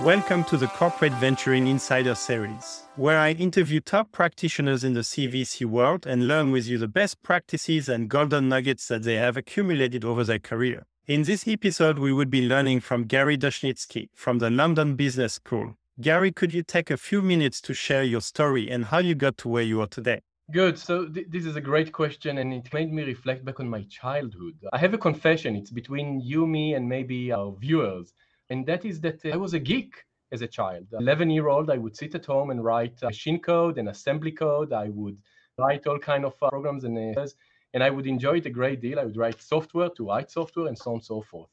Welcome to the Corporate Venturing Insider Series, where I interview top practitioners in the CVC world and learn with you the best practices and golden nuggets that they have accumulated over their career. In this episode, we would be learning from Gary Dushnitsky from the London Business School. Gary, could you take a few minutes to share your story and how you got to where you are today? Good. So th- this is a great question, and it made me reflect back on my childhood. I have a confession. It's between you, me, and maybe our viewers and that is that I was a geek as a child. 11 year old, I would sit at home and write machine code and assembly code. I would write all kind of uh, programs and uh, and I would enjoy it a great deal. I would write software to write software and so on and so forth.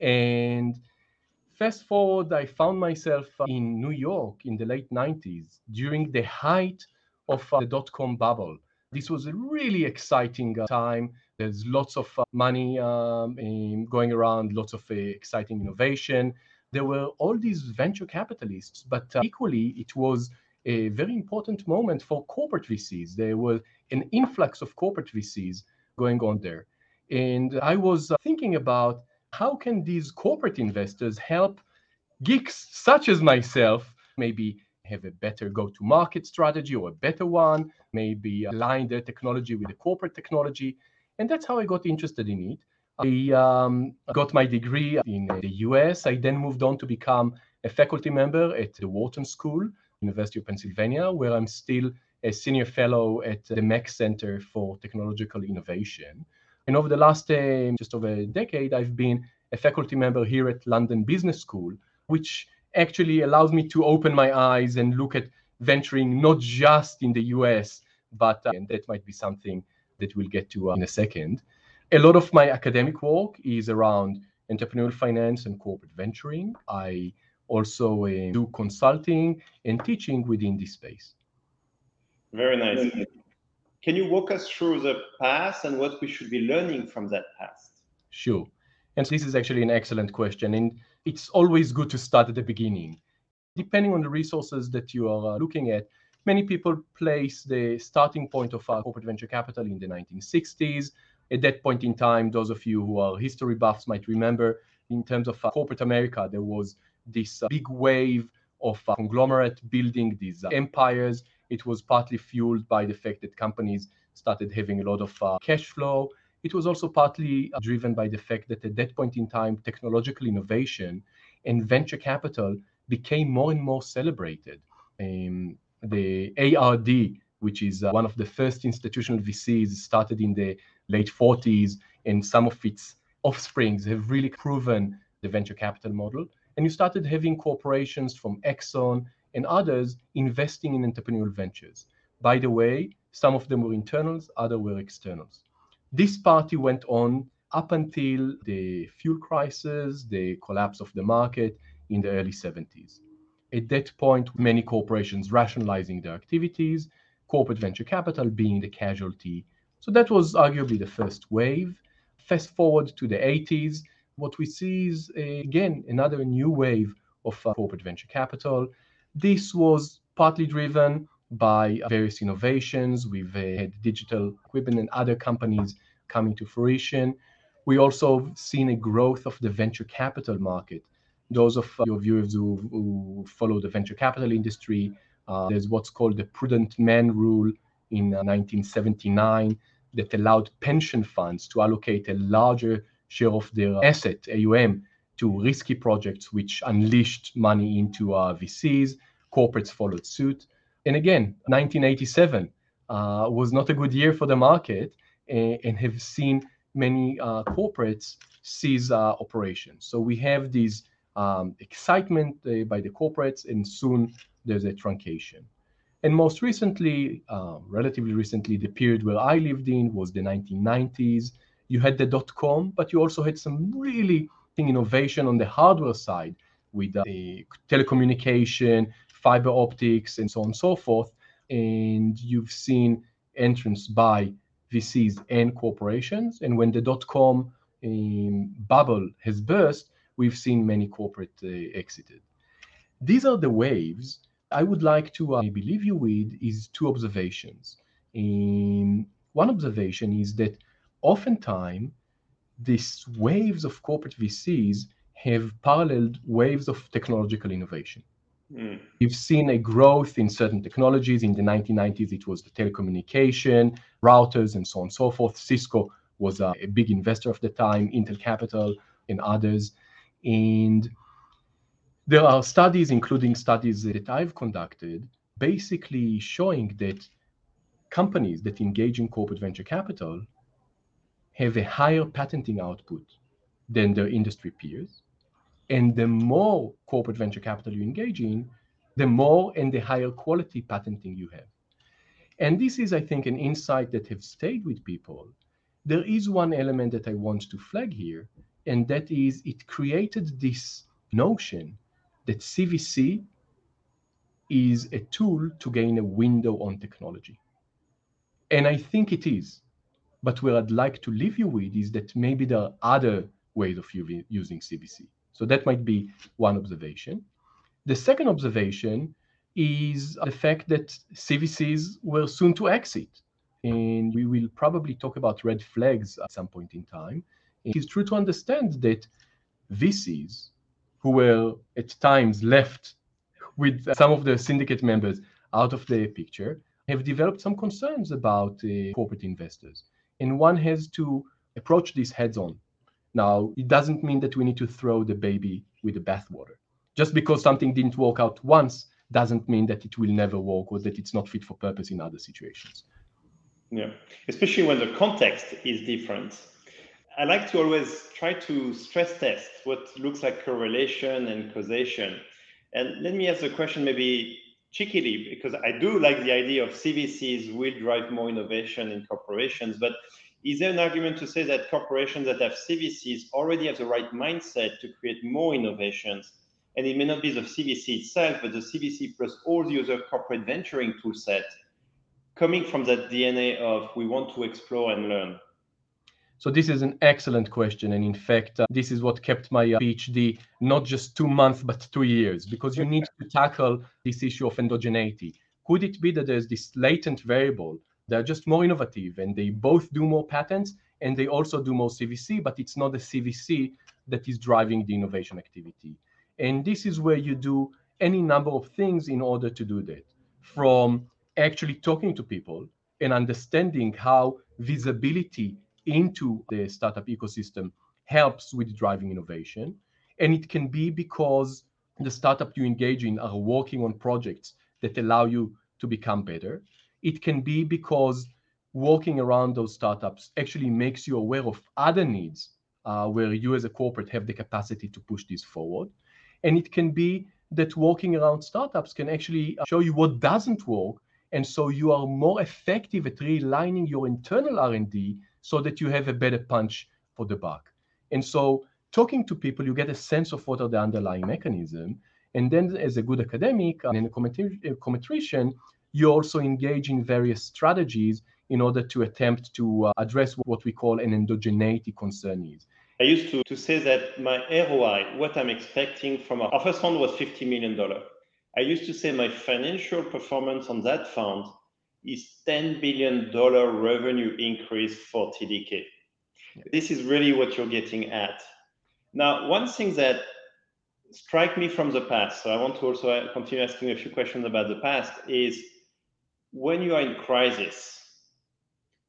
And fast forward, I found myself in New York in the late 90s during the height of uh, the dot com bubble. This was a really exciting uh, time. There's lots of uh, money um, going around, lots of uh, exciting innovation. There were all these venture capitalists, but equally, it was a very important moment for corporate VCs. There was an influx of corporate VCs going on there. And I was thinking about how can these corporate investors help geeks such as myself maybe have a better go-to-market strategy or a better one, maybe align their technology with the corporate technology. And that's how I got interested in it. I um, got my degree in the US. I then moved on to become a faculty member at the Wharton School, University of Pennsylvania, where I'm still a senior fellow at the Mack Center for Technological Innovation. And over the last uh, just over a decade, I've been a faculty member here at London Business School, which actually allows me to open my eyes and look at venturing not just in the US, but uh, and that might be something that we'll get to uh, in a second. A lot of my academic work is around entrepreneurial finance and corporate venturing. I also uh, do consulting and teaching within this space. Very nice. Can you walk us through the past and what we should be learning from that past? Sure. And so this is actually an excellent question. And it's always good to start at the beginning. Depending on the resources that you are uh, looking at, Many people place the starting point of our corporate venture capital in the 1960s. At that point in time, those of you who are history buffs might remember, in terms of uh, corporate America, there was this uh, big wave of uh, conglomerate building these uh, empires. It was partly fueled by the fact that companies started having a lot of uh, cash flow. It was also partly uh, driven by the fact that at that point in time, technological innovation and venture capital became more and more celebrated. Um, the ARD, which is uh, one of the first institutional VCs, started in the late 40s, and some of its offsprings have really proven the venture capital model. And you started having corporations from Exxon and others investing in entrepreneurial ventures. By the way, some of them were internals, others were externals. This party went on up until the fuel crisis, the collapse of the market in the early 70s. At that point, many corporations rationalizing their activities, corporate venture capital being the casualty. So that was arguably the first wave. Fast forward to the 80s, what we see is again another new wave of uh, corporate venture capital. This was partly driven by various innovations. We've uh, had digital equipment and other companies coming to fruition. We also seen a growth of the venture capital market those of your viewers who, who follow the venture capital industry, uh, there's what's called the prudent man rule in 1979 uh, that allowed pension funds to allocate a larger share of their asset AUM to risky projects, which unleashed money into uh, VCs. Corporates followed suit. And again, 1987 uh, was not a good year for the market and, and have seen many uh, corporates cease uh, operations. So we have these um, excitement uh, by the corporates, and soon there's a truncation. And most recently, uh, relatively recently, the period where I lived in was the 1990s. You had the dot com, but you also had some really innovation on the hardware side with uh, telecommunication, fiber optics, and so on and so forth. And you've seen entrance by VCs and corporations. And when the dot com um, bubble has burst, we've seen many corporate uh, exited. These are the waves. I would like to uh, maybe leave you with is two observations. In one observation is that oftentimes these waves of corporate VCs have paralleled waves of technological innovation. Mm. You've seen a growth in certain technologies. In the 1990s, it was the telecommunication, routers, and so on and so forth. Cisco was a, a big investor of the time, Intel Capital, and others. And there are studies, including studies that I've conducted, basically showing that companies that engage in corporate venture capital have a higher patenting output than their industry peers. And the more corporate venture capital you engage in, the more and the higher quality patenting you have. And this is, I think, an insight that have stayed with people. There is one element that I want to flag here, and that is it created this notion that CVC is a tool to gain a window on technology. And I think it is. But where I'd like to leave you with is that maybe there are other ways of using CVC. So that might be one observation. The second observation is the fact that CVCs were soon to exit. And we will probably talk about red flags at some point in time. It is true to understand that VCs, who were at times left with some of the syndicate members out of the picture, have developed some concerns about uh, corporate investors. And one has to approach this heads on. Now, it doesn't mean that we need to throw the baby with the bathwater. Just because something didn't work out once doesn't mean that it will never work or that it's not fit for purpose in other situations. Yeah, especially when the context is different. I like to always try to stress test what looks like correlation and causation. And let me ask the question maybe cheekily, because I do like the idea of CVCs will drive more innovation in corporations, but is there an argument to say that corporations that have CVCs already have the right mindset to create more innovations? And it may not be the CVC itself, but the CVC plus all the other corporate venturing tool set coming from that DNA of we want to explore and learn. So this is an excellent question, and in fact, uh, this is what kept my uh, PhD not just two months but two years, because you need to tackle this issue of endogeneity. Could it be that there's this latent variable they're just more innovative and they both do more patents and they also do more CVC, but it's not the CVC that is driving the innovation activity. And this is where you do any number of things in order to do that, from actually talking to people and understanding how visibility into the startup ecosystem helps with driving innovation. And it can be because the startup you engage in are working on projects that allow you to become better. It can be because walking around those startups actually makes you aware of other needs uh, where you as a corporate have the capacity to push this forward. And it can be that walking around startups can actually uh, show you what doesn't work. And so you are more effective at realigning your internal R&D so that you have a better punch for the buck. And so talking to people, you get a sense of what are the underlying mechanism. And then as a good academic and a commentarian, you also engage in various strategies in order to attempt to uh, address what we call an endogeneity concern is. I used to, to say that my ROI, what I'm expecting from our, first fund was $50 million. I used to say my financial performance on that fund is $10 billion revenue increase for TDK. Yeah. This is really what you're getting at. Now, one thing that strike me from the past, so I want to also uh, continue asking a few questions about the past, is when you are in crisis,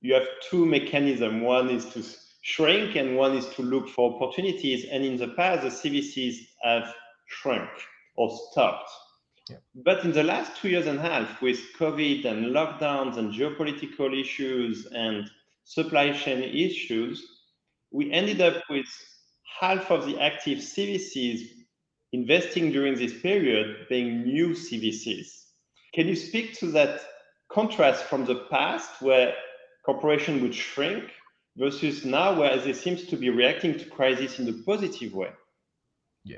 you have two mechanisms. One is to shrink and one is to look for opportunities. And in the past, the CVCs have shrunk or stopped. Yeah. But in the last two years and a half, with COVID and lockdowns and geopolitical issues and supply chain issues, we ended up with half of the active CVCs investing during this period being new CVCs. Can you speak to that contrast from the past where corporation would shrink versus now where they seems to be reacting to crisis in a positive way. Yeah.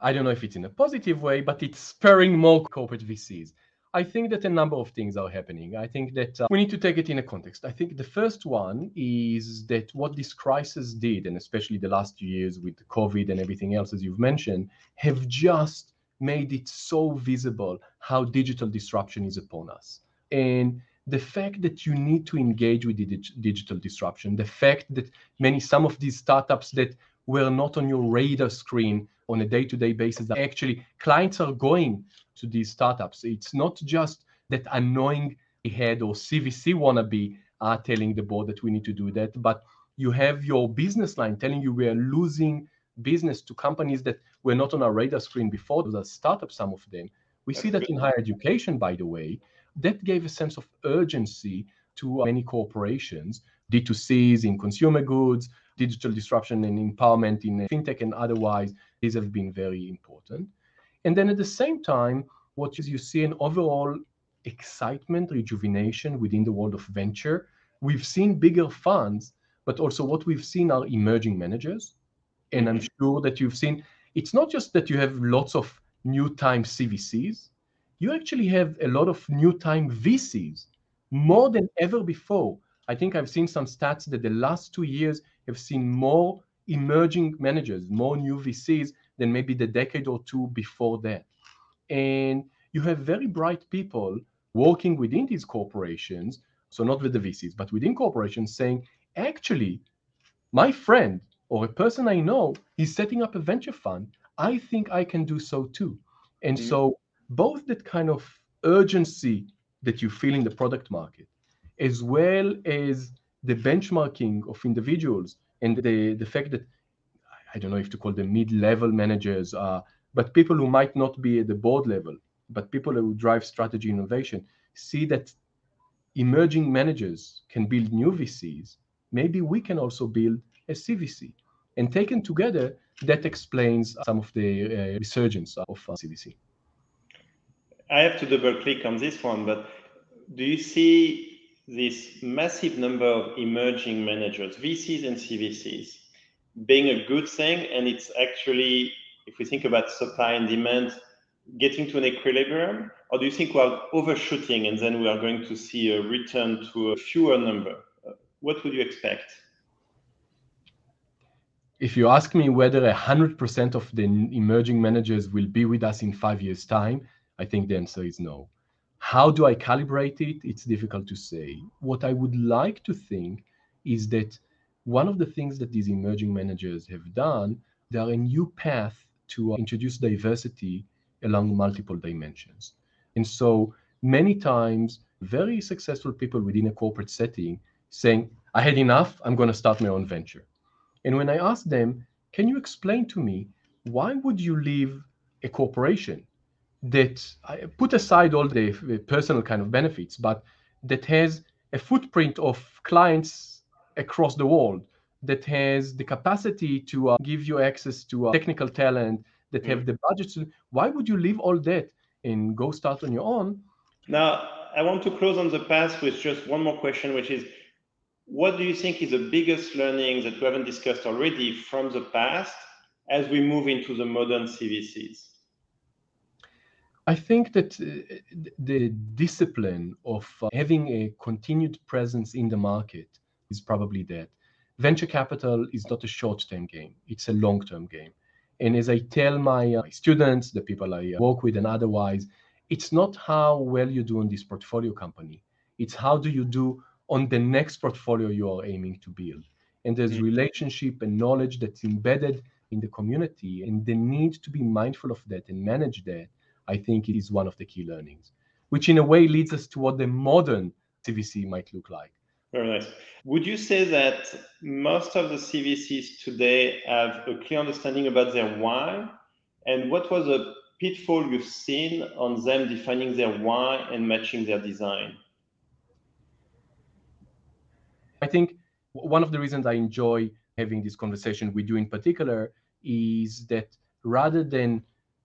I don't know if it's in a positive way but it's spurring more corporate vcs i think that a number of things are happening. I think that uh, we need to take it in a context. I think the first one is that what this crisis did and especially the last two years with covid and everything else as you've mentioned have just made it so visible how digital disruption is upon us and the fact that you need to engage with the digital disruption, the fact that many, some of these startups that were not on your radar screen on a day-to-day basis that actually clients are going to these startups. It's not just that annoying head or CVC wannabe are telling the board that we need to do that, but you have your business line telling you we are losing business to companies that were not on our radar screen before. Those are startups, some of them. We see that in higher education, by the way. That gave a sense of urgency to many corporations, D2Cs in consumer goods, digital disruption and empowerment in fintech and otherwise. These have been very important. And then at the same time, what you see an overall excitement, rejuvenation within the world of venture. We've seen bigger funds, but also what we've seen are emerging managers. And I'm mm-hmm. sure that you've seen it's not just that you have lots of new time CVCs, you actually have a lot of new time VCs more than ever before. I think I've seen some stats that the last two years have seen more emerging managers, more new VCs than maybe the decade or two before that. And you have very bright people working within these corporations, so not with the VCs, but within corporations, saying, actually, my friend or a person I know is setting up a venture fund. I think I can do so too. And mm-hmm. so, both that kind of urgency that you feel in the product market, as well as the benchmarking of individuals and the, the fact that I don't know if to call them mid-level managers, uh, but people who might not be at the board level, but people who drive strategy innovation see that emerging managers can build new VCs. Maybe we can also build a CVC. And taken together, that explains some of the uh, resurgence of uh, CVC. I have to double click on this one, but do you see this massive number of emerging managers, VCs and CVCs, being a good thing? And it's actually, if we think about supply and demand, getting to an equilibrium? Or do you think we're overshooting and then we are going to see a return to a fewer number? What would you expect? If you ask me whether 100% of the emerging managers will be with us in five years' time, I think the answer is no. How do I calibrate it? It's difficult to say. What I would like to think is that one of the things that these emerging managers have done, they are a new path to uh, introduce diversity along multiple dimensions. And so many times, very successful people within a corporate setting saying, I had enough, I'm going to start my own venture. And when I ask them, can you explain to me why would you leave a corporation that I put aside all the personal kind of benefits, but that has a footprint of clients across the world, that has the capacity to uh, give you access to uh, technical talent, that have mm. the budgets. Why would you leave all that and go start on your own? Now, I want to close on the past with just one more question, which is what do you think is the biggest learning that we haven't discussed already from the past as we move into the modern CVCs? I think that uh, the discipline of uh, having a continued presence in the market is probably that. Venture capital is not a short term game, it's a long term game. And as I tell my uh, students, the people I uh, work with, and otherwise, it's not how well you do in this portfolio company. It's how do you do on the next portfolio you are aiming to build. And there's mm-hmm. relationship and knowledge that's embedded in the community, and the need to be mindful of that and manage that. I think it is one of the key learnings, which in a way leads us to what the modern CVC might look like. Very nice. Would you say that most of the CVCs today have a clear understanding about their why? And what was a pitfall you've seen on them defining their why and matching their design? I think one of the reasons I enjoy having this conversation with you in particular is that rather than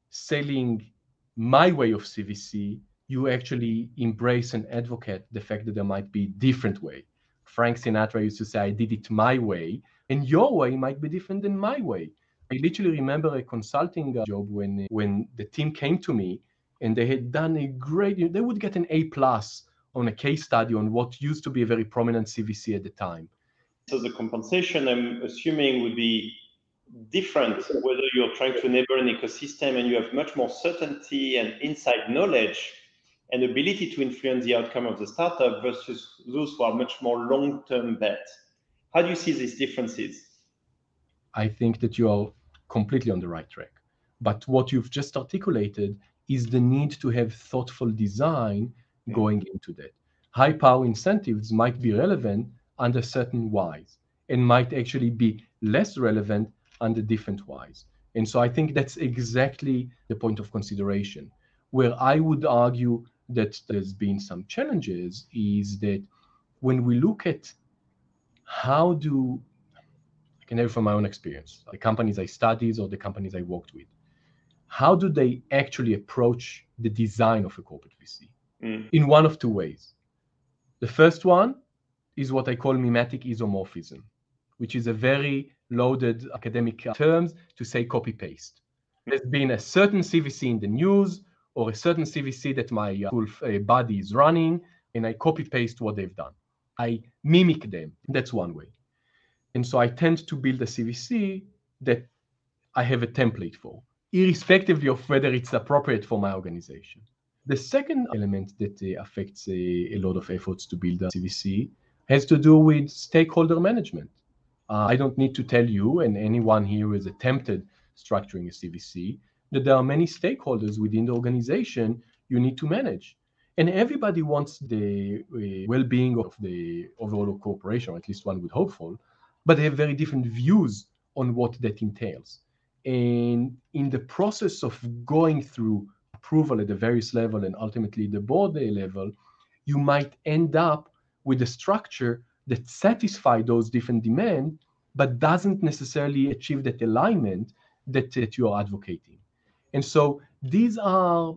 selling my way of CVC, you actually embrace and advocate the fact that there might be different way Frank Sinatra used to say, I did it my way. And your way might be different than my way. I literally remember a consulting job when when the team came to me and they had done a great they would get an A plus on a case study on what used to be a very prominent CVC at the time. So the compensation I'm assuming would be different whether you're trying to enable an ecosystem and you have much more certainty and inside knowledge and ability to influence the outcome of the startup versus those who are much more long-term bet. How do you see these differences? I think that you are completely on the right track. But what you've just articulated is the need to have thoughtful design going into that. High power incentives might be relevant under certain whys and might actually be less relevant under different whys. And so I think that's exactly the point of consideration. Where I would argue that there's been some challenges is that when we look at how do I can have from my own experience, the companies I studied or the companies I worked with, how do they actually approach the design of a corporate VC? Mm. In one of two ways. The first one is what I call mimetic isomorphism, which is a very loaded academic terms to say copy paste. There's been a certain CVC in the news or a certain CVC that my uh, body is running, and I copy paste what they've done. I mimic them. That's one way. And so I tend to build a CVC that I have a template for, irrespectively of whether it's appropriate for my organization. The second element that uh, affects uh, a lot of efforts to build a CVC has to do with stakeholder management. Uh, I don't need to tell you, and anyone here who has attempted structuring a CVC, that there are many stakeholders within the organization you need to manage. And everybody wants the uh, well being of the overall corporation, or at least one would hope for, but they have very different views on what that entails. And in the process of going through approval at the various level and ultimately the board level, you might end up with a structure that satisfy those different demands, but doesn't necessarily achieve that alignment that, that you are advocating. And so these are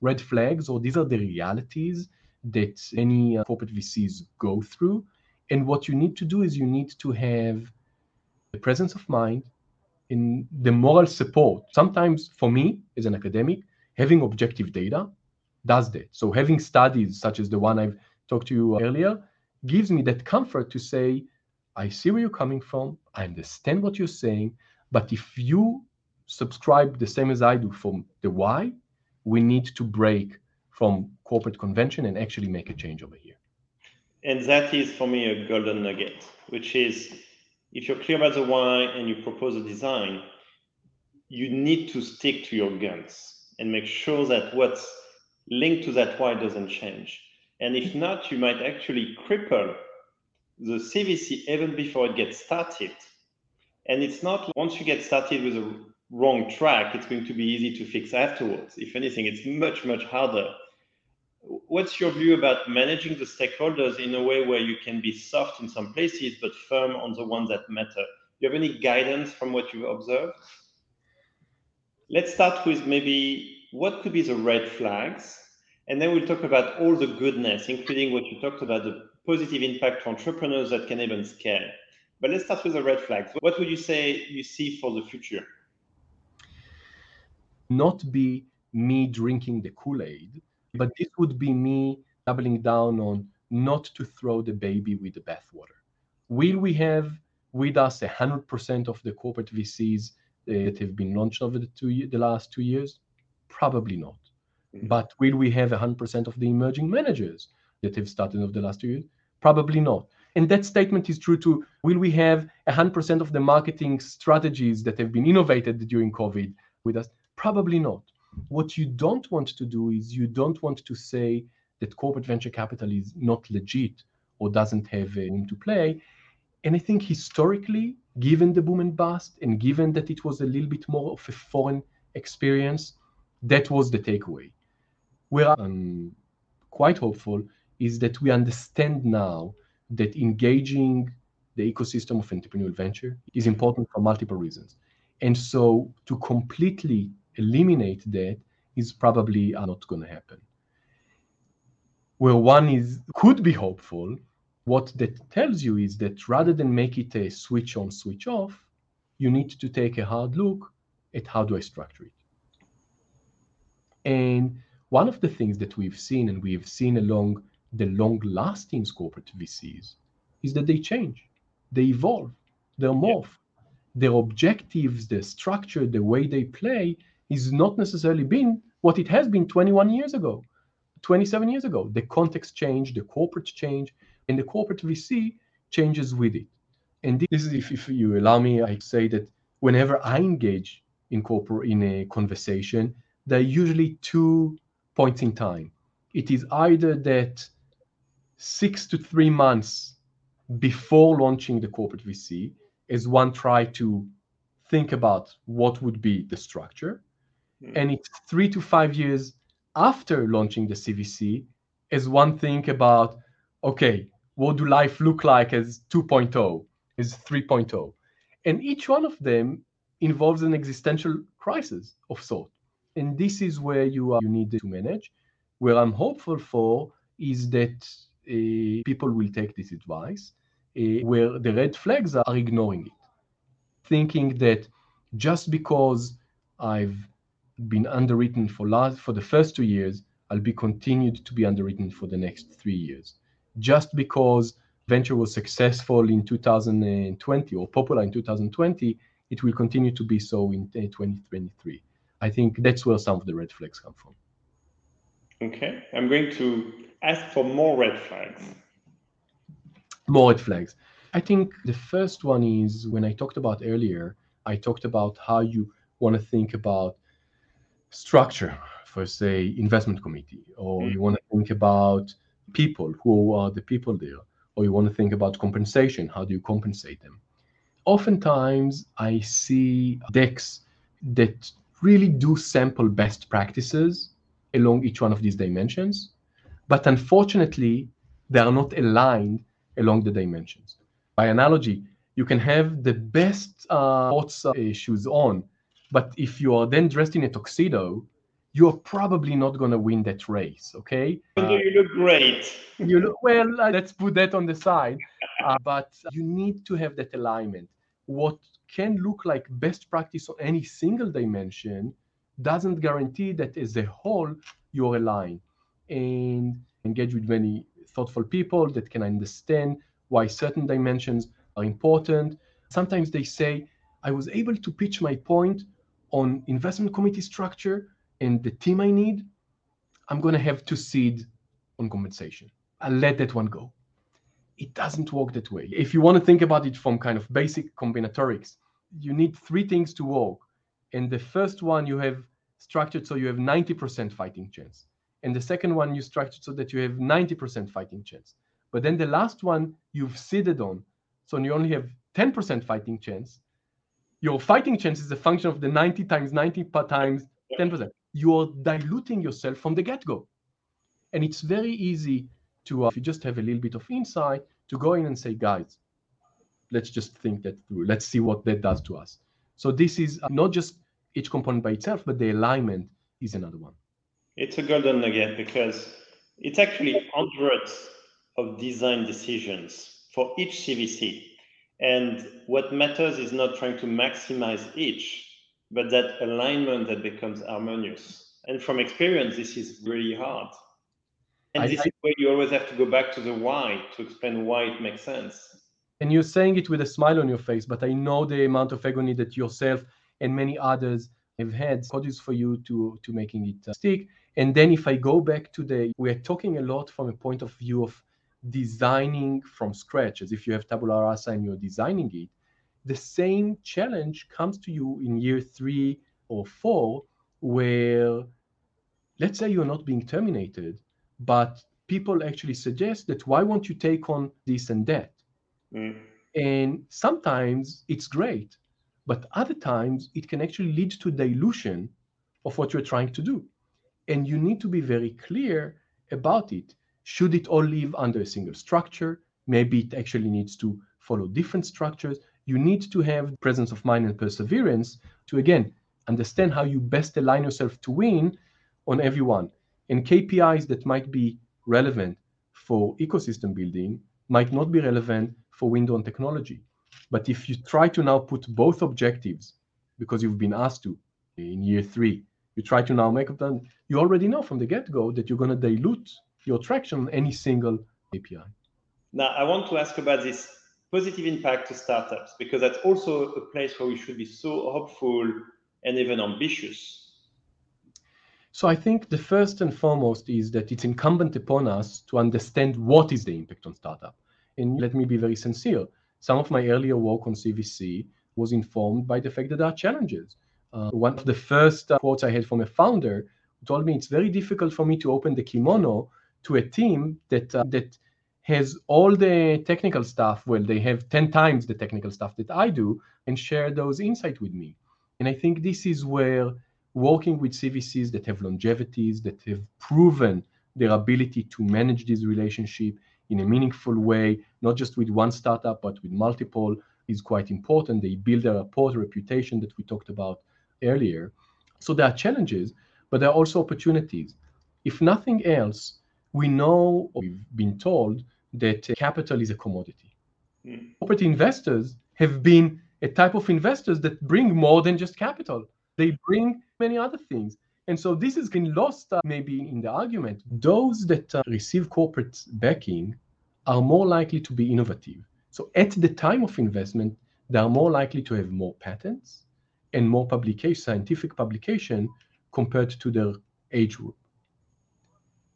red flags, or these are the realities that any uh, corporate VCs go through. And what you need to do is you need to have the presence of mind in the moral support. Sometimes, for me as an academic, having objective data does that. So having studies such as the one I've talked to you earlier gives me that comfort to say, I see where you're coming from, I understand what you're saying, but if you subscribe the same as I do from the why, we need to break from corporate convention and actually make a change over here. And that is for me a golden nugget, which is if you're clear about the why and you propose a design, you need to stick to your guns and make sure that what's linked to that why doesn't change. And if not, you might actually cripple the CVC even before it gets started. And it's not once you get started with a wrong track, it's going to be easy to fix afterwards. If anything, it's much, much harder. What's your view about managing the stakeholders in a way where you can be soft in some places but firm on the ones that matter? Do you have any guidance from what you've observed? Let's start with maybe what could be the red flags and then we'll talk about all the goodness, including what you talked about the positive impact for entrepreneurs that can even scale. But let's start with the red flags. What would you say you see for the future? Not be me drinking the Kool Aid, but this would be me doubling down on not to throw the baby with the bathwater. Will we have with us 100% of the corporate VCs uh, that have been launched over the, two, the last two years? Probably not. Mm-hmm. But will we have 100% of the emerging managers that have started over the last two years? Probably not. And that statement is true to will we have 100% of the marketing strategies that have been innovated during COVID with us? Probably not. What you don't want to do is you don't want to say that corporate venture capital is not legit or doesn't have room to play. And I think historically, given the boom and bust, and given that it was a little bit more of a foreign experience, that was the takeaway where I'm um, quite hopeful is that we understand now that engaging the ecosystem of entrepreneurial venture is important for multiple reasons. And so to completely eliminate that is probably uh, not going to happen. Where one is could be hopeful, what that tells you is that rather than make it a switch on, switch off, you need to take a hard look at how do I structure it. And one of the things that we've seen, and we've seen along the long lasting corporate VCs, is that they change, they evolve, they morph. Yeah. Their objectives, their structure, the way they play is not necessarily been what it has been 21 years ago, 27 years ago. The context change, the corporate change, and the corporate VC changes with it. And this is, if, if you allow me, I say that whenever I engage in corporate in a conversation, there are usually two points in time. It is either that six to three months before launching the corporate VC, as one try to think about what would be the structure, mm. and it's three to five years after launching the CVC, as one think about okay, what do life look like as 2.0, as 3.0, and each one of them involves an existential crisis of sort, and this is where you are you need to manage. Where I'm hopeful for is that uh, people will take this advice, uh, where the red flags are ignoring it, thinking that just because I've been underwritten for last for the first two years, I'll be continued to be underwritten for the next three years. Just because venture was successful in 2020 or popular in 2020, it will continue to be so in 2023. I think that's where some of the red flags come from. Okay, I'm going to ask for more red flags. More red flags. I think the first one is when I talked about earlier, I talked about how you want to think about structure for, say, investment committee, or mm. you want to think about people, who are the people there, or you want to think about compensation, how do you compensate them? Oftentimes, I see decks that really do sample best practices along each one of these dimensions, but unfortunately, they are not aligned along the dimensions. By analogy, you can have the best uh, sports uh, shoes on, but if you are then dressed in a tuxedo, you're probably not going to win that race. Okay. Uh, you look great. you look well. Uh, let's put that on the side. Uh, but you need to have that alignment. What can look like best practice on any single dimension doesn't guarantee that as a whole you're aligned and engage with many thoughtful people that can understand why certain dimensions are important. Sometimes they say, I was able to pitch my point on investment committee structure and the team I need. I'm going to have to cede on compensation. I'll let that one go. It doesn't work that way. If you want to think about it from kind of basic combinatorics, you need three things to work. And the first one you have structured so you have 90% fighting chance. And the second one you structured so that you have 90% fighting chance. But then the last one you've ceded on so you only have 10% fighting chance. Your fighting chance is a function of the 90 times 90 times 10%. You're diluting yourself from the get-go. And it's very easy to, uh, if you just have a little bit of insight, to go in and say, guys, let's just think that through. Let's see what that does to us. So this is uh, not just each component by itself, but the alignment is another one. It's a golden nugget because it's actually hundreds of design decisions for each CVC. And what matters is not trying to maximize each, but that alignment that becomes harmonious. And from experience, this is really hard. And I, this I, is where you always have to go back to the why to explain why it makes sense. And you're saying it with a smile on your face, but I know the amount of agony that yourself and many others have had. Code for you to to making it uh, stick. And then if I go back to the, we're talking a lot from a point of view of designing from scratch, as if you have tabula rasa and you're designing it, the same challenge comes to you in year three or four, where let's say you're not being terminated, but people actually suggest that why won't you take on this and that? Mm. And sometimes it's great, but other times it can actually lead to dilution of what you're trying to do. And you need to be very clear about it. Should it all live under a single structure? Maybe it actually needs to follow different structures. You need to have presence of mind and perseverance to, again, understand how you best align yourself to win on everyone. And KPIs that might be relevant for ecosystem building might not be relevant for window on technology. But if you try to now put both objectives, because you've been asked to in year three, you try to now make them, you already know from the get go that you're going to dilute your traction on any single KPI. Now, I want to ask about this positive impact to startups because that's also a place where we should be so hopeful and even ambitious. So I think the first and foremost is that it's incumbent upon us to understand what is the impact on startup. And let me be very sincere. Some of my earlier work on CVC was informed by the fact that there are challenges. Uh, one of the first uh, quotes I had from a founder told me it's very difficult for me to open the kimono to a team that uh, that has all the technical stuff. Well, they have 10 times the technical stuff that I do and share those insights with me. And I think this is where working with CVCs that have longevities, that have proven their ability to manage this relationship in a meaningful way, not just with one startup, but with multiple, is quite important. They build a rapport, reputation that we talked about earlier. So there are challenges, but there are also opportunities. If nothing else, we know, we've been told, that capital is a commodity. Mm. Corporate investors have been a type of investors that bring more than just capital. They bring many other things. And so this has been lost uh, maybe in the argument. Those that uh, receive corporate backing are more likely to be innovative. So at the time of investment, they are more likely to have more patents and more publication, scientific publication compared to their age group.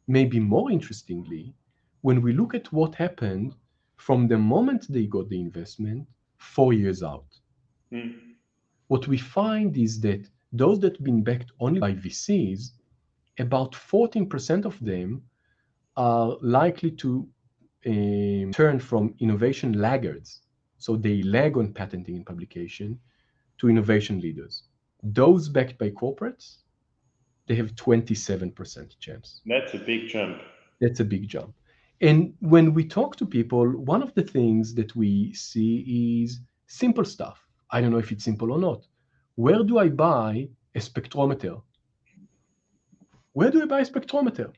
Maybe more interestingly, when we look at what happened from the moment they got the investment four years out, mm. what we find is that those that have been backed only by VCs, about 14% of them are likely to um, turn from innovation laggards, so they lag on patenting and publication, to innovation leaders. Those backed by corporates, they have 27% chance. That's a big jump. That's a big jump. And when we talk to people, one of the things that we see is simple stuff. I don't know if it's simple or not. Where do I buy a spectrometer? Where do I buy a spectrometer?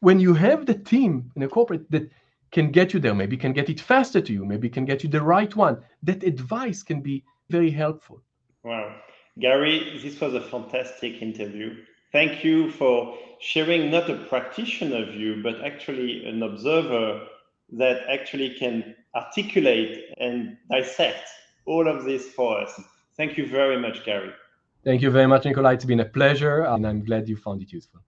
When you have the team in a corporate that can get you there, maybe can get it faster to you, maybe can get you the right one, that advice can be very helpful. Wow. Gary, this was a fantastic interview. Thank you for sharing not a practitioner view, but actually an observer that actually can articulate and dissect all of this for us. Thank you very much, Gary. Thank you very much, Nikolai. It's been a pleasure, and I'm glad you found it useful.